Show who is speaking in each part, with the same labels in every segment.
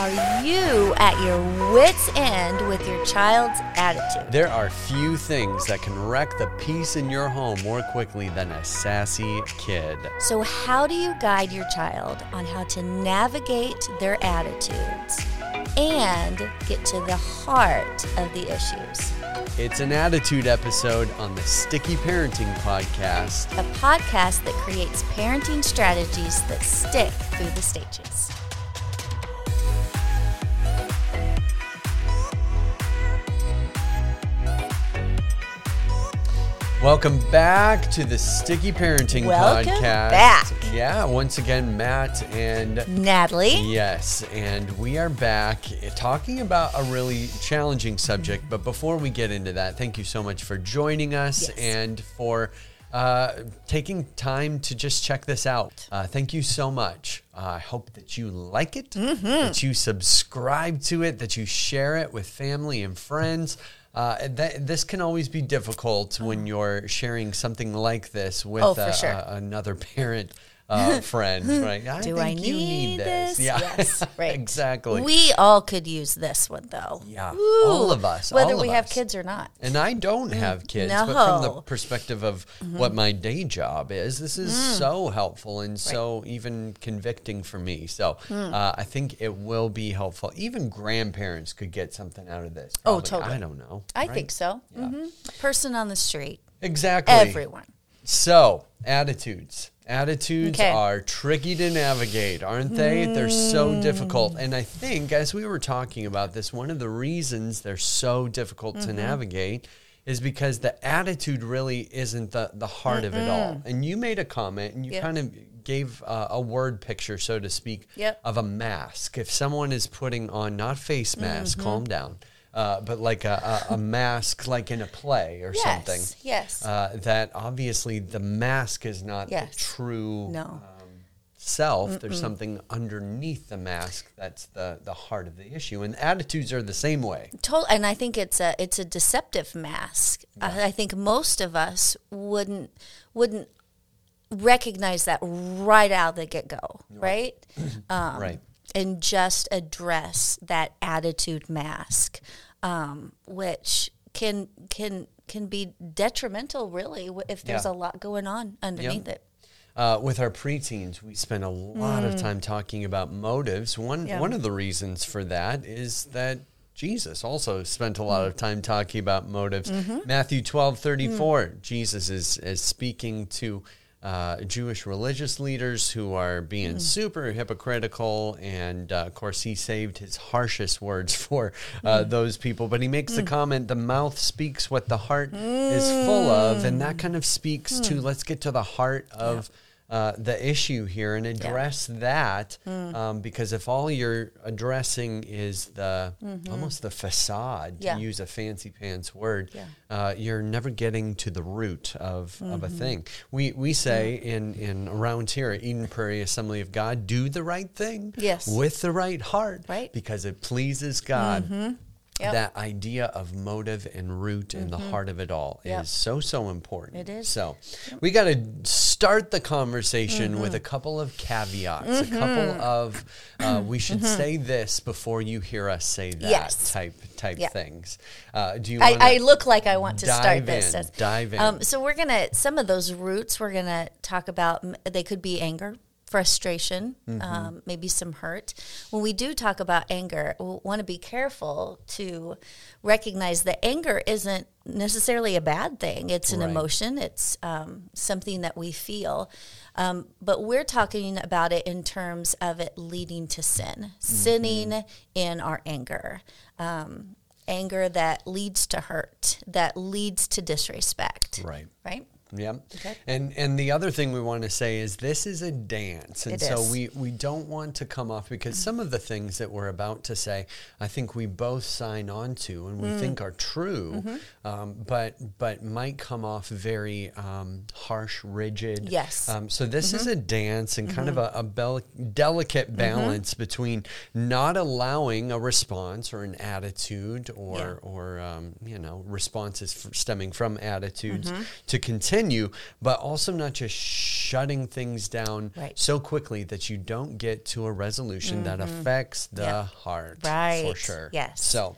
Speaker 1: Are you at your wits' end with your child's attitude?
Speaker 2: There are few things that can wreck the peace in your home more quickly than a sassy kid.
Speaker 1: So, how do you guide your child on how to navigate their attitudes and get to the heart of the issues?
Speaker 2: It's an attitude episode on the Sticky Parenting Podcast.
Speaker 1: A podcast that creates parenting strategies that stick through the stages.
Speaker 2: Welcome back to the Sticky Parenting
Speaker 1: Welcome
Speaker 2: Podcast.
Speaker 1: back.
Speaker 2: Yeah, once again, Matt and
Speaker 1: Natalie,
Speaker 2: Yes, and we are back talking about a really challenging subject. But before we get into that, thank you so much for joining us
Speaker 1: Yes.
Speaker 2: and for uh, taking time to just check this out. Uh, thank you so much. Uh, I hope that you like it,
Speaker 1: Mm-hmm.
Speaker 2: that you subscribe to it, that you share it with family and friends. Uh, that, this can always be difficult when you're sharing something like this with
Speaker 1: Oh,
Speaker 2: uh,
Speaker 1: sure.
Speaker 2: uh, another parent uh, friend. Right? I
Speaker 1: do
Speaker 2: think
Speaker 1: I
Speaker 2: you
Speaker 1: need, this?
Speaker 2: Yeah,
Speaker 1: Yes, right.
Speaker 2: exactly.
Speaker 1: We all could use this one though.
Speaker 2: Yeah,
Speaker 1: Woo.
Speaker 2: all of us,
Speaker 1: Whether
Speaker 2: all
Speaker 1: we
Speaker 2: of
Speaker 1: have kids or not.
Speaker 2: and I don't have kids, but from the perspective of what my day job is, this is so helpful and so even convicting for me. So uh, I think it will be helpful. Even grandparents could get something out of this.
Speaker 1: Oh, totally.
Speaker 2: I don't know.
Speaker 1: I
Speaker 2: right?
Speaker 1: think so. hmm Person on the street,
Speaker 2: exactly.
Speaker 1: everyone.
Speaker 2: So, attitudes. Attitudes
Speaker 1: Okay.
Speaker 2: are tricky to navigate, aren't they? They're so difficult. And I think, as we were talking about this, one of the reasons they're so difficult
Speaker 1: Mm-hmm.
Speaker 2: to navigate is because the attitude really isn't the, the heart of it all. And you made a comment and you
Speaker 1: Yep.
Speaker 2: kind of gave uh, a word picture, so to speak,
Speaker 1: Yep.
Speaker 2: of a mask. If someone is putting on not face mask,
Speaker 1: Mm-hmm.
Speaker 2: calm down, uh, but like a, a, a mask, like in a play or
Speaker 1: Yes,
Speaker 2: something
Speaker 1: yes.
Speaker 2: uh, that obviously the mask is not
Speaker 1: Yes.
Speaker 2: the true
Speaker 1: No.
Speaker 2: um, self. There's something underneath the mask that's the, the heart of the issue. And attitudes are the same way.
Speaker 1: Total, and I think it's a it's a deceptive mask. I, I think most of us wouldn't wouldn't recognize that right out of the get go, right? Um,
Speaker 2: right.
Speaker 1: And just address that attitude mask, um, which can can can be detrimental, really, if there's
Speaker 2: Yeah.
Speaker 1: a lot going on underneath it.
Speaker 2: Uh, with our preteens, we spend a lot of time talking about motives. One
Speaker 1: Mm. Yeah.
Speaker 2: one of the reasons for that is that Jesus also spent a lot of time talking about motives.
Speaker 1: Mm-hmm.
Speaker 2: Matthew twelve thirty four,
Speaker 1: Mm.
Speaker 2: Jesus is, is speaking to uh, Jewish religious leaders who are being
Speaker 1: Mm.
Speaker 2: super hypocritical. And uh, of course, he saved his harshest words for uh,
Speaker 1: Mm.
Speaker 2: those people. But he makes the comment the mouth speaks what the heart is full of. And that kind of speaks to let's get to the heart of. Uh, the issue here and address that um, because if all you're addressing is the almost the facade
Speaker 1: Yeah.
Speaker 2: to use a fancy pants word
Speaker 1: Yeah.
Speaker 2: uh, you're never getting to the root of, of a thing we we say in in around here at Eden Prairie Assembly of God do the right thing
Speaker 1: Yes.
Speaker 2: with the right heart
Speaker 1: Right.
Speaker 2: because it pleases God
Speaker 1: Yep.
Speaker 2: that idea of motive and root in the heart of it all
Speaker 1: Yep.
Speaker 2: is so so important
Speaker 1: It is.
Speaker 2: so we got to start the conversation with a couple of caveats, a couple of uh, we should say this before you hear us say that
Speaker 1: Yes.
Speaker 2: type type
Speaker 1: Yeah.
Speaker 2: things. Uh, do you?
Speaker 1: I, I look like I want to start this.
Speaker 2: in,
Speaker 1: as-
Speaker 2: dive in.
Speaker 1: Um, so we're gonna some of those roots we're gonna talk about. They could be anger, frustration,
Speaker 2: Mm-hmm.
Speaker 1: um, maybe some hurt. When we do talk about anger, we want to be careful to recognize that anger isn't necessarily a bad thing. It's an
Speaker 2: Right.
Speaker 1: emotion. It's um, something that we feel. Um, but we're talking about it in terms of it leading to sin, sinning in our anger. Um, anger that leads to hurt, that leads to disrespect.
Speaker 2: right.
Speaker 1: Right?
Speaker 2: Yeah.
Speaker 1: Okay.
Speaker 2: And and the other thing we want to say is this is a dance. And
Speaker 1: It
Speaker 2: so
Speaker 1: is.
Speaker 2: we we don't want to come off because some of the things that we're about to say, I think we both sign on to and we
Speaker 1: Mm.
Speaker 2: think are true,
Speaker 1: Mm-hmm.
Speaker 2: um, but but might come off very um, harsh, rigid.
Speaker 1: Yes. Mm-hmm.
Speaker 2: Um, so this is a dance and kind of a, a bel- delicate balance between not allowing a response or an attitude or
Speaker 1: Yeah.
Speaker 2: or um, you know responses f- stemming from attitudes
Speaker 1: Mm-hmm.
Speaker 2: to continue continue, but also not just shutting things down
Speaker 1: Right.
Speaker 2: so quickly that you don't get to a resolution that affects the
Speaker 1: Yeah.
Speaker 2: heart for
Speaker 1: Mm-hmm.
Speaker 2: Sure.
Speaker 1: Yes.
Speaker 2: So,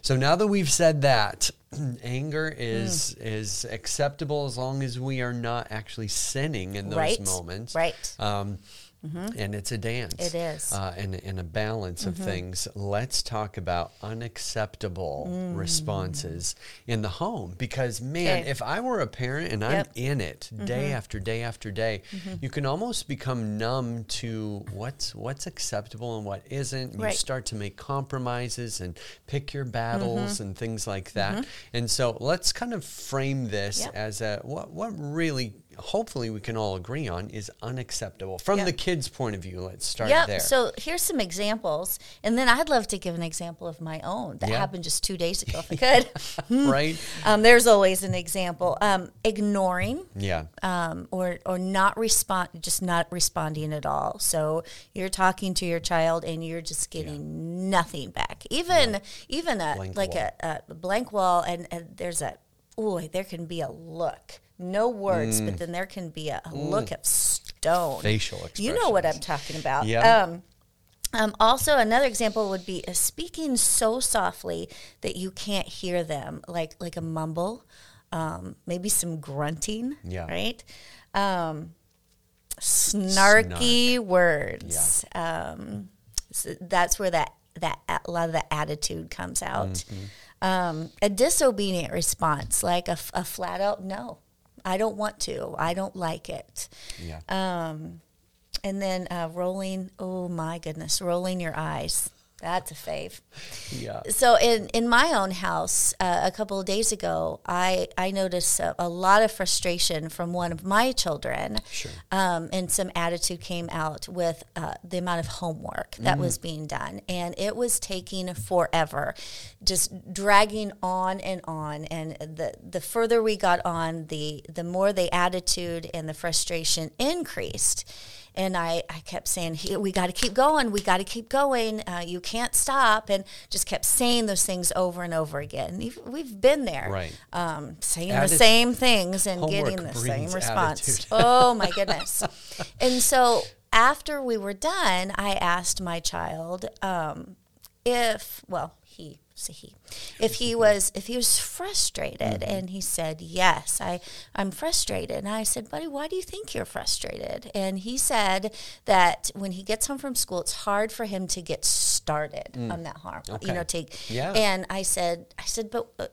Speaker 2: so now that we've said that, anger is is acceptable as long as we are not actually sinning in those
Speaker 1: Right.
Speaker 2: moments.
Speaker 1: Right.
Speaker 2: Um, Mm-hmm. And it's a dance.
Speaker 1: It is.
Speaker 2: Uh, and, and a balance of mm-hmm. things. Let's talk about unacceptable mm. responses in the home. Because, man,
Speaker 1: Okay.
Speaker 2: if I were a parent and I'm in it mm-hmm. day after day after day, you can almost become numb to what's what's acceptable and what isn't. You start to make compromises and pick your battles and things like that. And so let's kind of frame this
Speaker 1: Yep.
Speaker 2: as a what what really hopefully we can all agree on is unacceptable from the kids' point of view. Let's start
Speaker 1: Yep.
Speaker 2: there.
Speaker 1: So here's some examples, and then I'd love to give an example of my own that
Speaker 2: Yeah.
Speaker 1: happened just two days ago, if I could.
Speaker 2: right?
Speaker 1: um, there's always an example. Um, ignoring
Speaker 2: Yeah.
Speaker 1: um, or or not respond, just not responding at all. So you're talking to your child and you're just getting nothing back. Even even a
Speaker 2: Blank
Speaker 1: like a, a blank wall, and, and there's a oh, there can be a look. No words,
Speaker 2: Mm.
Speaker 1: but then there can be a, a look of stone.
Speaker 2: Facial expression.
Speaker 1: You know what I'm talking about.
Speaker 2: Yeah.
Speaker 1: Um, um, also, another example would be uh, speaking so softly that you can't hear them, like like a mumble, um, maybe some grunting.
Speaker 2: Yeah.
Speaker 1: Right. Um, snarky words. Um, so that's where that that a lot of the attitude comes out.
Speaker 2: Mm-hmm.
Speaker 1: Um, a disobedient response, like a, a flat out no, I don't want to, I don't like it.
Speaker 2: Yeah.
Speaker 1: Um, and then uh, rolling, oh my goodness, rolling your eyes. That's a fave.
Speaker 2: yeah.
Speaker 1: So in, in my own house, uh, a couple of days ago, I, I noticed a, a lot of frustration from one of my children.
Speaker 2: Sure.
Speaker 1: Um, and some attitude came out with uh, the amount of homework that was being done. And it was taking forever, just dragging on and on. And the, the further we got on, the, the more the attitude and the frustration increased. And I, I kept saying, "Here, we got to keep going. We got to keep going. Uh, you can't stop. And just kept saying those things over and over again. We've, we've been there.
Speaker 2: Right.
Speaker 1: Um, saying the same things and
Speaker 2: Homework
Speaker 1: getting the same response. oh, my goodness. and so after we were done, I asked my child um, if, well, he, he, if he was, if he was frustrated, and he said, "Yes, I, I'm frustrated." And I said, "Buddy, why do you think you're frustrated?" And he said that when he gets home from school, it's hard for him to get started on that harm, you know, take.
Speaker 2: Yeah.
Speaker 1: And I said, I said, but. Uh,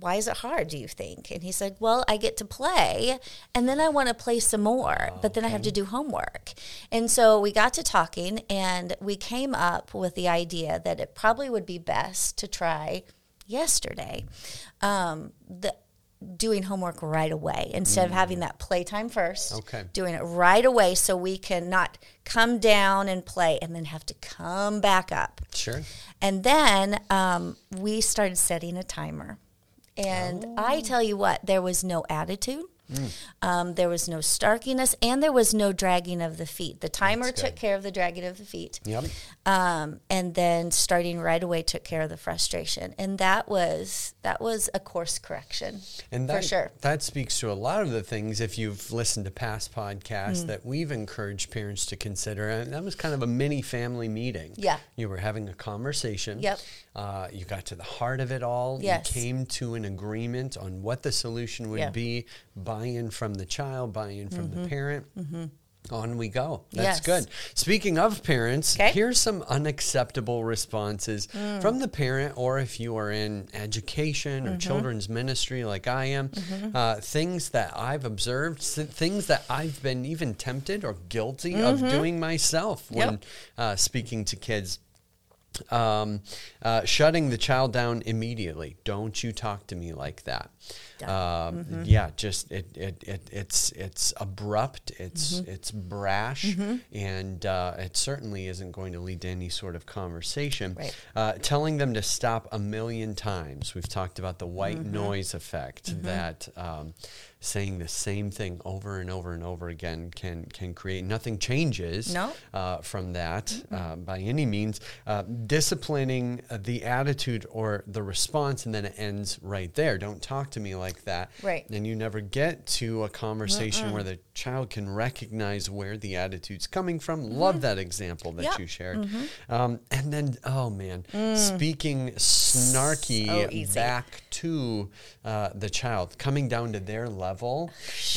Speaker 1: why is it hard, do you think? And he said, Well, I get to play and then I want to play some more, but then I have to do homework. And so we got to talking and we came up with the idea that it probably would be best to try yesterday. Um, the doing homework right away instead of having that playtime first
Speaker 2: Okay.
Speaker 1: doing it right away so we can not come down and play and then have to come back up
Speaker 2: Sure.
Speaker 1: and then um, we started setting a timer. And I tell you what, there was no attitude. Um, there was no starkiness and there was no dragging of the feet. The timer took care of the dragging of the feet.
Speaker 2: Yep.
Speaker 1: Um, and then starting right away took care of the frustration. And that was that was a course correction
Speaker 2: And
Speaker 1: for
Speaker 2: that,
Speaker 1: sure.
Speaker 2: that speaks to a lot of the things, if you've listened to past podcasts,
Speaker 1: Mm.
Speaker 2: that we've encouraged parents to consider. And that was kind of a mini family meeting.
Speaker 1: Yeah.
Speaker 2: You were having a conversation.
Speaker 1: Yep.
Speaker 2: Uh, you got to the heart of it all.
Speaker 1: Yes.
Speaker 2: You came to an agreement on what the solution would
Speaker 1: Yeah.
Speaker 2: be buy in from the child, buy in from the parent. On we go. That's
Speaker 1: Mm-hmm. Yes.
Speaker 2: good. Speaking of parents,
Speaker 1: Okay.
Speaker 2: here's some unacceptable responses
Speaker 1: Mm.
Speaker 2: from the parent, or if you are in education or
Speaker 1: Mm-hmm.
Speaker 2: children's ministry like I am, uh, things that I've observed, things that I've been even tempted or guilty of doing myself when
Speaker 1: Mm-hmm. Yep.
Speaker 2: uh, speaking to kids. Um, uh, shutting the child down immediately. Don't you talk to me like that. Um,
Speaker 1: Mm-hmm.
Speaker 2: Yeah, just it, it, it it's it's abrupt. It's
Speaker 1: Mm-hmm.
Speaker 2: it's brash, and uh, it certainly isn't going to lead to any sort of conversation.
Speaker 1: Right.
Speaker 2: Uh, telling them to stop a million times. We've talked about the white
Speaker 1: Mm-hmm.
Speaker 2: noise effect that. Um, saying the same thing over and over and over again can can create nothing changes
Speaker 1: No.
Speaker 2: uh, from that uh, by any means. Uh, disciplining uh, the attitude or the response, and then it ends right there. Don't talk to me like that.
Speaker 1: Right.
Speaker 2: And you never get to a conversation where the child can recognize where the attitude's coming from. Love that example that
Speaker 1: Yep.
Speaker 2: you shared. Um, and then, oh man, speaking snarky
Speaker 1: So
Speaker 2: back to uh, the child, coming down to their level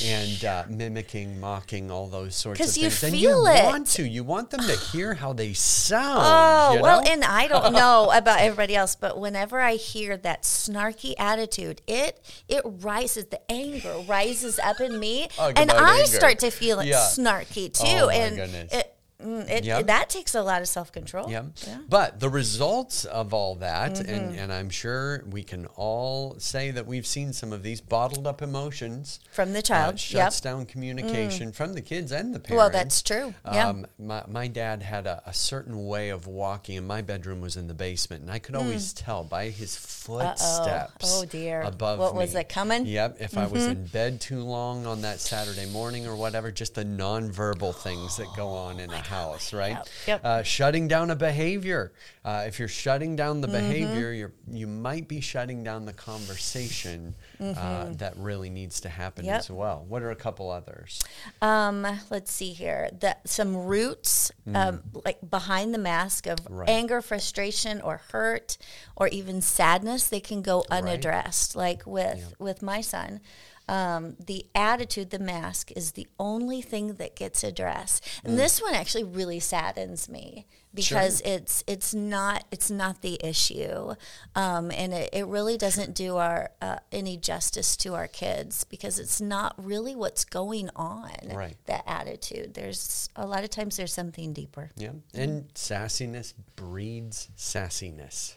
Speaker 2: and uh, mimicking, mocking, all those sorts of things.
Speaker 1: you
Speaker 2: and you
Speaker 1: it.
Speaker 2: want to. You want them to hear how they sound.
Speaker 1: Oh,
Speaker 2: you
Speaker 1: well, and I don't know about everybody else, but whenever I hear that snarky attitude, it it rises, the anger rises up in me,
Speaker 2: Talk
Speaker 1: and I
Speaker 2: anger.
Speaker 1: start to feel it
Speaker 2: Yeah.
Speaker 1: snarky too.
Speaker 2: Oh, my
Speaker 1: and
Speaker 2: goodness.
Speaker 1: it, mm, it, that takes a lot of self control.
Speaker 2: Yeah. But the results of all that, and,
Speaker 1: Mm-hmm.
Speaker 2: and I'm sure we can all say that we've seen some of these bottled up emotions
Speaker 1: From the
Speaker 2: uh,
Speaker 1: child.
Speaker 2: shuts
Speaker 1: yep.
Speaker 2: down communication from the kids and the parents.
Speaker 1: Well, that's true. Yeah.
Speaker 2: Um, my, my dad had a, a certain way of walking, and my bedroom was in the basement, and I could always tell by his footsteps.
Speaker 1: Mm. Oh, dear.
Speaker 2: Above
Speaker 1: What was it, coming? Mm-hmm.
Speaker 2: Yep. If I was in bed too long on that Saturday morning or whatever, just the nonverbal things that go on in a house, right?
Speaker 1: Yep, yep.
Speaker 2: Uh, shutting down a behavior. Uh, if you're shutting down
Speaker 1: Mm-hmm.
Speaker 2: the behavior, you're you might be shutting down the conversation uh, that really needs to happen
Speaker 1: Mm-hmm. Yep.
Speaker 2: as well. What are a couple others?
Speaker 1: Um, let's see here. That some roots, um, like behind the mask of
Speaker 2: Mm. Right.
Speaker 1: anger, frustration, or hurt, or even sadness, they can go unaddressed. Like with with my son, um, the attitude, the mask, is the only thing that gets addressed. And
Speaker 2: Mm.
Speaker 1: this one actually really saddens me because it's it's not it's not the issue, um, and it, it really doesn't do our uh, any justice to our kids because it's not really what's going on.
Speaker 2: Right.
Speaker 1: That attitude. There's a lot of times there's something deeper.
Speaker 2: Yeah. And sassiness breeds sassiness.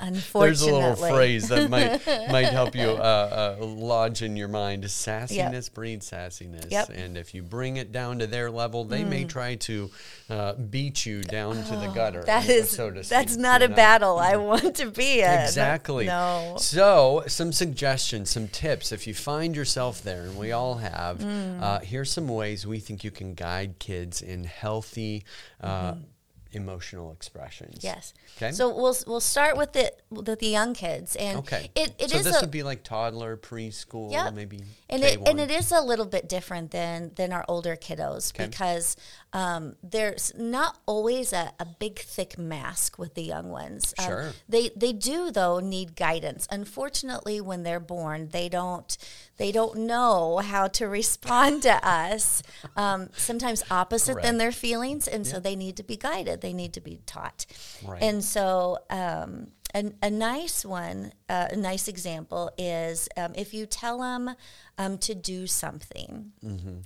Speaker 1: Unfortunately,
Speaker 2: There's a little phrase that might might help you uh, uh, lodge in your mind. Sassiness breeds sassiness,
Speaker 1: Yep.
Speaker 2: and if you bring it down to their level, they may try to uh, beat you down to the gutter.
Speaker 1: Mm. That is
Speaker 2: so to
Speaker 1: that's
Speaker 2: speak,
Speaker 1: not a
Speaker 2: know?
Speaker 1: battle I want to be in.
Speaker 2: Exactly.
Speaker 1: No.
Speaker 2: So, some suggestions, some tips. If you find yourself there, and we all have,
Speaker 1: Mm.
Speaker 2: uh, here's some ways we think you can guide kids in healthy uh, emotional expressions.
Speaker 1: Mm-hmm. Yes.
Speaker 2: Okay.
Speaker 1: So we'll we'll start with the with the young kids, and
Speaker 2: Okay.
Speaker 1: it, it
Speaker 2: so
Speaker 1: is
Speaker 2: this
Speaker 1: a,
Speaker 2: would be like toddler, preschool,
Speaker 1: Yep.
Speaker 2: maybe.
Speaker 1: and it and it is a little bit different than than our older kiddos
Speaker 2: Okay.
Speaker 1: because um, there's not always a, a big thick mask with the young ones. Um,
Speaker 2: Sure.
Speaker 1: they they do though need guidance. Unfortunately, when they're born, they don't they don't know how to respond to us. Um, sometimes opposite than their feelings, and so they need to be guided. They need to be taught.
Speaker 2: Right.
Speaker 1: And so, um, a, a nice one, uh, a nice example is um, if you tell them um, to do something,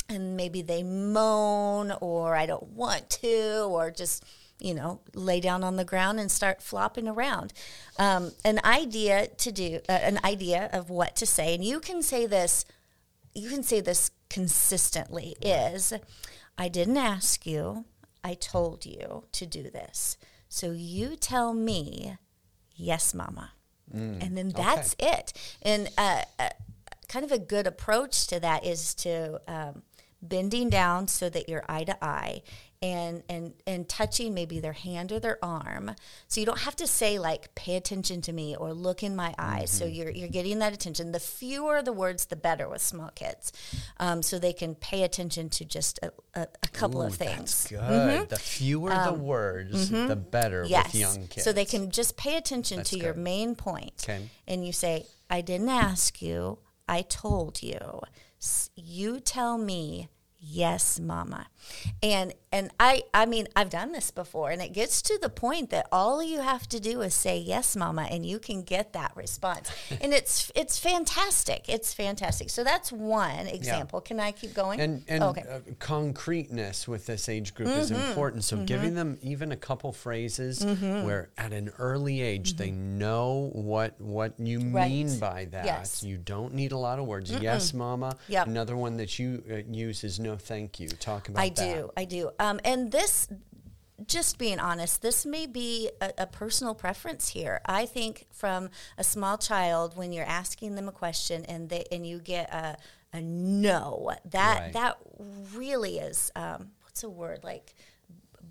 Speaker 1: and maybe they moan or I don't want to, or just you know lay down on the ground and start flopping around. Um, an idea to do, uh, an idea of what to say, and you can say this. You can say this consistently. Is I didn't ask you. I told you to do this. So you tell me, yes, mama. and then that's it. And uh, uh, kind of a good approach to that is to um, bending down so that you're eye to eye and, and, and touching maybe their hand or their arm. So you don't have to say like, pay attention to me or look in my eyes. So you're, you're getting that attention. The fewer the words, the better with small kids. Um, so they can pay attention to just a, a, a couple of
Speaker 2: Ooh,
Speaker 1: things.
Speaker 2: That's good. The fewer the words, the better
Speaker 1: Mm-hmm. Yes.
Speaker 2: with young kids.
Speaker 1: So they can just pay attention
Speaker 2: That's
Speaker 1: to your
Speaker 2: good.
Speaker 1: main point.
Speaker 2: Okay.
Speaker 1: And you say, I didn't ask you, I told you. S- You tell me, yes, mama. And and I I mean, I've done this before and it gets to the point that all you have to do is say yes, mama and you can get that response. and it's it's fantastic. It's fantastic. So that's one example. Can I keep going?
Speaker 2: And and
Speaker 1: okay. Mm-hmm.
Speaker 2: uh, concreteness with this age group is important. So giving them even a couple phrases where at an early age they know what what you
Speaker 1: Mm-hmm. Right.
Speaker 2: mean by that.
Speaker 1: Yes.
Speaker 2: You don't need a lot of words. Yes, mama.
Speaker 1: Yep.
Speaker 2: Another one that you uh, use is no thank you. Talk about that.
Speaker 1: I
Speaker 2: that.
Speaker 1: do, I do. Um, and this, just being honest, this may be a, a personal preference here. I think from a small child, when you're asking them a question and they and you get a a no. That
Speaker 2: Right.
Speaker 1: that really is um, what's a word like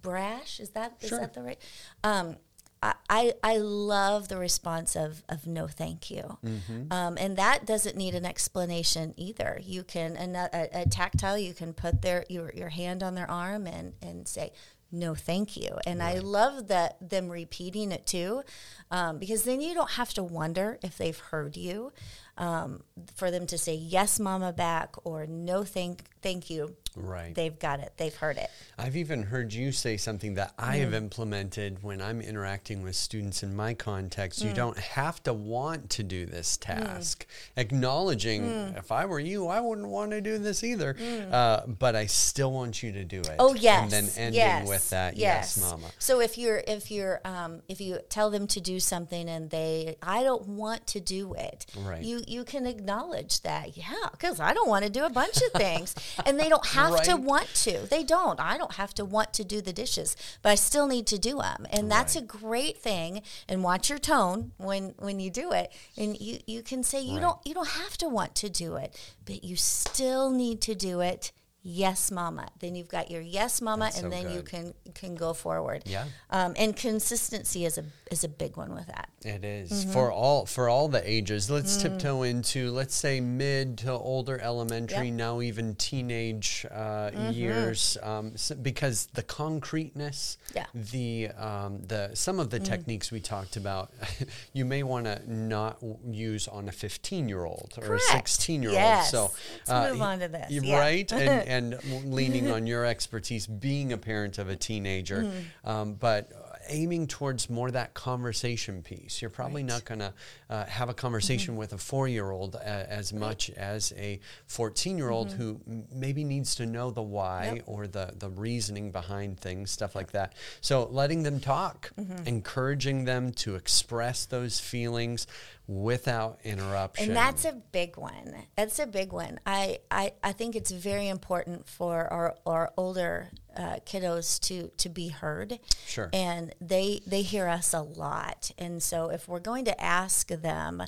Speaker 1: brash? Is that is
Speaker 2: Sure.
Speaker 1: that the right? Um, I, I love the response of of no thank you,
Speaker 2: Mm-hmm.
Speaker 1: um, and that doesn't need an explanation either. You can a, a, tactile. You can put their your your hand on their arm and and say no thank you and i love that them repeating it too um, because then you don't have to wonder if they've heard you um, for them to say yes mama back or no thank thank you
Speaker 2: Right.
Speaker 1: they've got it they've heard it
Speaker 2: I've even heard you say something that I have implemented when I'm interacting with students in my context. You don't have to want to do this task. Acknowledging, if I were you, I wouldn't want to do this either. Uh, but I still want you to do it.
Speaker 1: Oh yes.
Speaker 2: And then ending
Speaker 1: yes,
Speaker 2: with that, yes, mama.
Speaker 1: So if you're if you're um, if you tell them to do something and they I don't want to do it,
Speaker 2: Right.
Speaker 1: you you can acknowledge that. Yeah, because I don't want to do a bunch of things, and they don't have to want to. They don't. I don't have to want to do the dishes, but I still need to do them, and that's a great thing. And watch your tone when when you do it, and you you can say you
Speaker 2: Right.
Speaker 1: don't you don't have to want to do it, but you still need to do it. Yes, mama. Then you've got your yes, mama,
Speaker 2: That's
Speaker 1: and
Speaker 2: so
Speaker 1: then you can can go forward.
Speaker 2: Yeah.
Speaker 1: Um, and consistency is a is a big one with that.
Speaker 2: It is.
Speaker 1: Mm-hmm.
Speaker 2: for all for all the ages. Let's tiptoe into let's say mid to older elementary,
Speaker 1: Yep.
Speaker 2: now even teenage uh, years, um, s because the concreteness,
Speaker 1: Yeah.
Speaker 2: the um, the some of the techniques we talked about, you may want to not w- use on a fifteen year old or a sixteen year old. So
Speaker 1: Let's move on to this. Yeah.
Speaker 2: right, and and leaning on your expertise, being a parent of a teenager,
Speaker 1: Mm-hmm.
Speaker 2: um, but aiming towards more that conversation piece. You're probably not going to uh, have a conversation
Speaker 1: Mm-hmm.
Speaker 2: with a four year old as much as a 14 year old who m- maybe needs to know the why
Speaker 1: Mm-hmm. Yep.
Speaker 2: or the, the reasoning behind things, stuff like that. So letting them talk,
Speaker 1: Mm-hmm.
Speaker 2: encouraging them to express those feelings without interruption.
Speaker 1: And that's a big one. That's a big one. I, I, I think it's very important for our, our older uh, kiddos to, to be heard.
Speaker 2: Sure.
Speaker 1: And they they hear us a lot. And so if we're going to ask them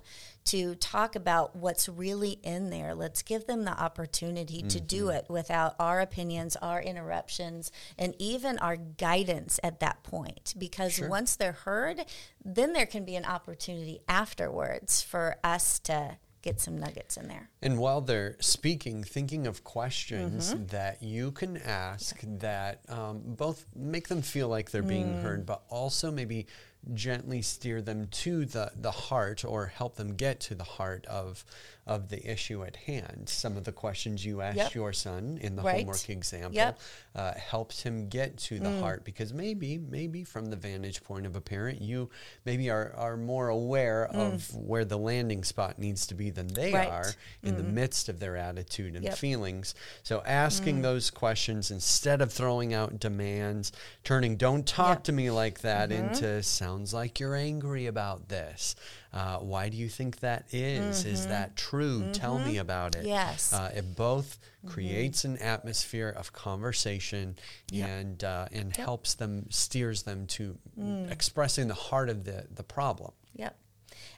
Speaker 1: to talk about what's really in there, let's give them the opportunity to do
Speaker 2: Mm-hmm.
Speaker 1: it without our opinions, our interruptions, and even our guidance at that point. Because
Speaker 2: Sure.
Speaker 1: once they're heard, then there can be an opportunity afterwards for us to get some nuggets in there.
Speaker 2: And while they're speaking, thinking of questions
Speaker 1: Mm-hmm.
Speaker 2: that you can ask that um, both make them feel like they're being
Speaker 1: Mm.
Speaker 2: heard, but also maybe gently steer them to the, the heart or help them get to the heart of of the issue at hand. Some of the questions you asked
Speaker 1: Yep.
Speaker 2: your son in the
Speaker 1: Right.
Speaker 2: homework example
Speaker 1: Yep.
Speaker 2: uh, helped him get to the mm. heart because maybe maybe from the vantage point of a parent you maybe are, are more aware mm. of where the landing spot needs to be than they
Speaker 1: Right.
Speaker 2: are in the mm-hmm. midst of their attitude and
Speaker 1: Yep.
Speaker 2: feelings so asking mm. those questions instead of throwing out demands turning don't talk to me like that mm-hmm. into sounds like you're angry about this uh, why do you think that is? Is that true tell me about it
Speaker 1: Yes.
Speaker 2: uh, it both creates an atmosphere of conversation
Speaker 1: Yep.
Speaker 2: and uh, and helps them steers them to
Speaker 1: Mm.
Speaker 2: expressing the heart of the the problem.
Speaker 1: Yep.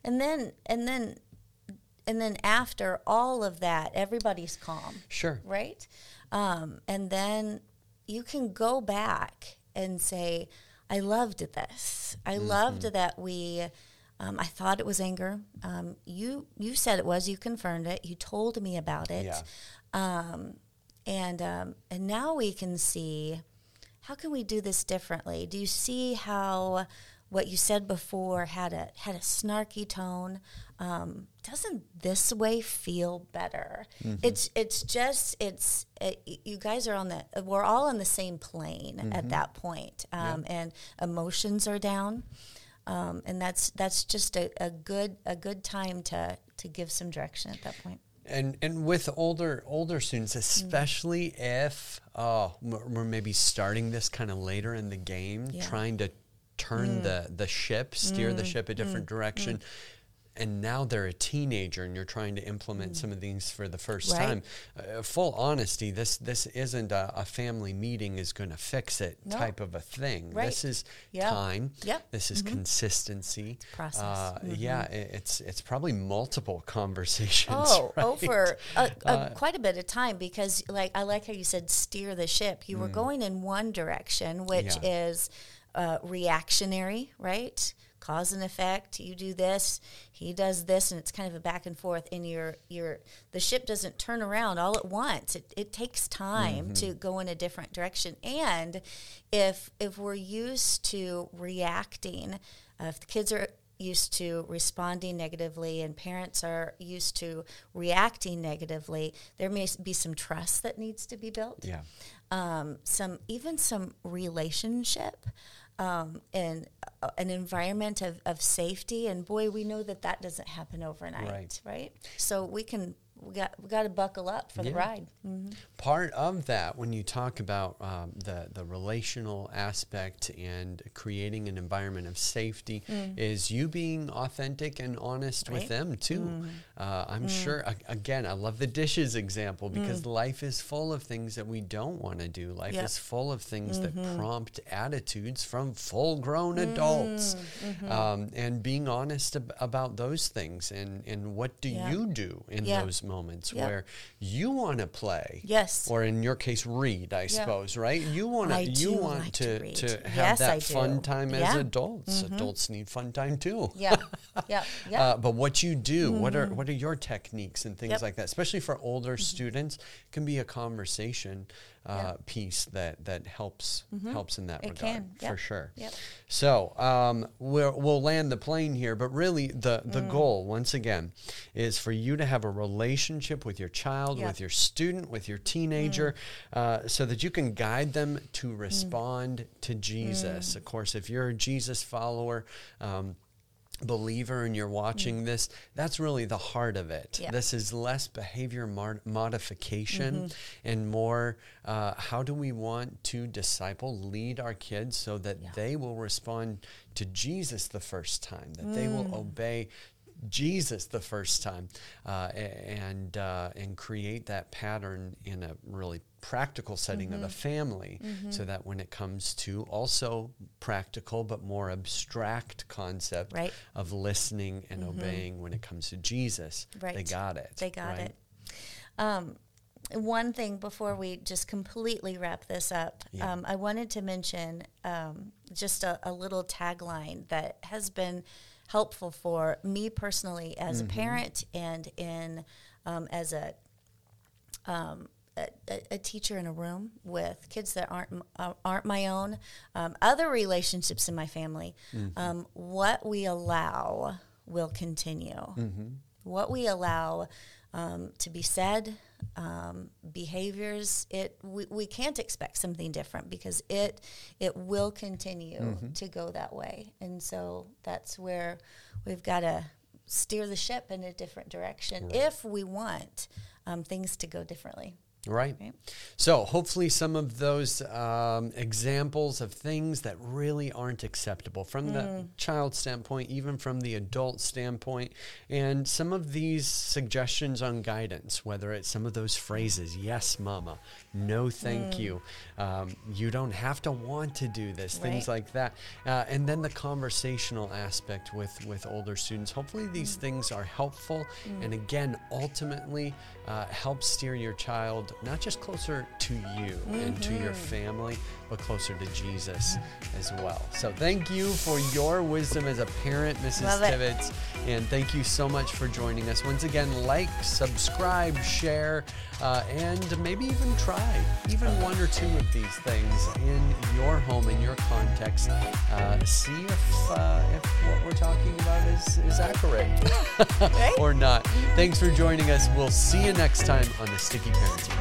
Speaker 1: And then and then and then after all of that, everybody's calm,
Speaker 2: Sure.
Speaker 1: right? Um, and then you can go back and say, I loved this. I
Speaker 2: Mm-hmm.
Speaker 1: loved that we um, I thought it was anger. Um, you you said it was. You confirmed it. You told me about it.
Speaker 2: Yeah.
Speaker 1: Um, and um, and now we can see how can we do this differently. Do you see how what you said before had a had a snarky tone? Um, doesn't this way feel better? It's it's just it's it, you guys are on the we're all on the same plane at that point, um, and emotions are down. Um, and that's that's just a, a good a good time to to give some direction at that point.
Speaker 2: And and with older older students, especially if oh we're we're maybe starting this kind of later in the game,
Speaker 1: Yeah.
Speaker 2: trying to turn the the ship, steer the ship a different direction. and now they're a teenager and you're trying to implement some of these for the first
Speaker 1: Right.
Speaker 2: time uh, full honesty this this isn't a, a family meeting is going to fix it
Speaker 1: No.
Speaker 2: type of a thing
Speaker 1: Right.
Speaker 2: this is
Speaker 1: Yeah.
Speaker 2: time
Speaker 1: Yep.
Speaker 2: this is consistency
Speaker 1: process.
Speaker 2: uh, yeah i- it's it's probably multiple conversations
Speaker 1: Oh,
Speaker 2: right?
Speaker 1: over a, a,
Speaker 2: Uh,
Speaker 1: quite a bit of time because, like, I like how you said steer the ship. You were going in one direction, which
Speaker 2: Mm. Yeah.
Speaker 1: is uh, reactionary, right? Cause and effect. You do this, he does this, and it's kind of a back and forth. And your your the ship doesn't turn around all at once. It, it takes time
Speaker 2: Mm-hmm.
Speaker 1: to go in a different direction. And if if we're used to reacting, uh, if the kids are used to responding negatively and parents are used to reacting negatively, there may be some trust that needs to be built.
Speaker 2: yeah
Speaker 1: Um, some even some relationship um, and uh, an environment of, of safety. And boy, we know that that doesn't happen overnight,
Speaker 2: Right.
Speaker 1: right? So we can we got we got to buckle up for the
Speaker 2: Yeah.
Speaker 1: ride. Mm-hmm.
Speaker 2: part of that when you talk about um, the the relational aspect and creating an environment of safety mm. is you being authentic and honest with them too. Mm. Uh, I'm mm. sure. a- Again, I love the dishes example because life is full of things that we don't want to do. Life
Speaker 1: Yep.
Speaker 2: is full of things that mm-hmm. prompt attitudes from full-grown adults, mm-hmm. um, and being honest ab- about those things and and what do
Speaker 1: Yeah.
Speaker 2: you do in
Speaker 1: Yeah.
Speaker 2: those moments
Speaker 1: Yep.
Speaker 2: where you want to play
Speaker 1: Yes.
Speaker 2: or in your case read i suppose right you want
Speaker 1: I
Speaker 2: to
Speaker 1: do
Speaker 2: you want
Speaker 1: like
Speaker 2: to,
Speaker 1: to
Speaker 2: have
Speaker 1: Yes,
Speaker 2: that fun time as
Speaker 1: Yeah. Mm-hmm.
Speaker 2: adults adults need fun time too
Speaker 1: Yeah, yeah, yeah.
Speaker 2: uh, but what you do, what are what are your techniques and things
Speaker 1: Yep.
Speaker 2: like that? Especially for older students, can be a conversation uh, piece that that helps helps in that
Speaker 1: It
Speaker 2: regard
Speaker 1: can.
Speaker 2: for
Speaker 1: Yep.
Speaker 2: sure. So um, we'll, we'll land the plane here, but really the the
Speaker 1: Mm.
Speaker 2: goal once again is for you to have a relationship with your child,
Speaker 1: Yep.
Speaker 2: with your student, with your teenager, uh, so that you can guide them to respond to Jesus. Of course, if you're a Jesus follower. Um, believer and you're watching mm-hmm. this that's really the heart of it
Speaker 1: Yeah.
Speaker 2: this is less behavior mar- modification mm-hmm. and more uh, how do we want to disciple lead our kids so that
Speaker 1: Yeah.
Speaker 2: they will respond to jesus the first time that they will mm. obey Jesus the first time, uh, and uh, and create that pattern in a really practical setting of the family, so that when it comes to also practical but more abstract concept
Speaker 1: Right.
Speaker 2: of listening and obeying when it comes to Jesus, they got it.
Speaker 1: They got
Speaker 2: right?
Speaker 1: it. Um, one thing before we just completely wrap this up,
Speaker 2: Yeah.
Speaker 1: um, I wanted to mention um, just a, a little tagline that has been helpful for me personally as
Speaker 2: Mm-hmm.
Speaker 1: a parent and in um, as a, um, a a- teacher in a room with kids that aren't uh, aren't my own, um, other relationships in my family.
Speaker 2: Mm-hmm.
Speaker 1: Um, what we allow will continue
Speaker 2: Mm-hmm.
Speaker 1: what we allow um, to be said, um, behaviors, it we, we can't expect something different because it it will continue
Speaker 2: Mm-hmm.
Speaker 1: to go that way, and so that's where we've got to steer the ship in a different direction if we want um, things to go differently.
Speaker 2: Right.
Speaker 1: Right.
Speaker 2: So hopefully some of those um, examples of things that really aren't acceptable from the child standpoint, even from the adult standpoint, and some of these suggestions on guidance, whether it's some of those phrases, yes, mama, no, thank you, um, you don't have to want to do this, things like that, uh, and then the conversational aspect with with older students. Hopefully these things are helpful, and again, ultimately uh, help steer your child not just closer to you and to your family, but closer to Jesus as well. So thank you for your wisdom as a parent, Mrs.
Speaker 1: Love it.
Speaker 2: Tibbetts, and thank you so much for joining us. Once again, like, subscribe, share, uh, and maybe even try even one or two of these things in your home, in your context. Uh, see if, uh, if what we're talking about is, is accurate
Speaker 1: Right?
Speaker 2: or not. Thanks for joining us. We'll see you next time on the Sticky Parenting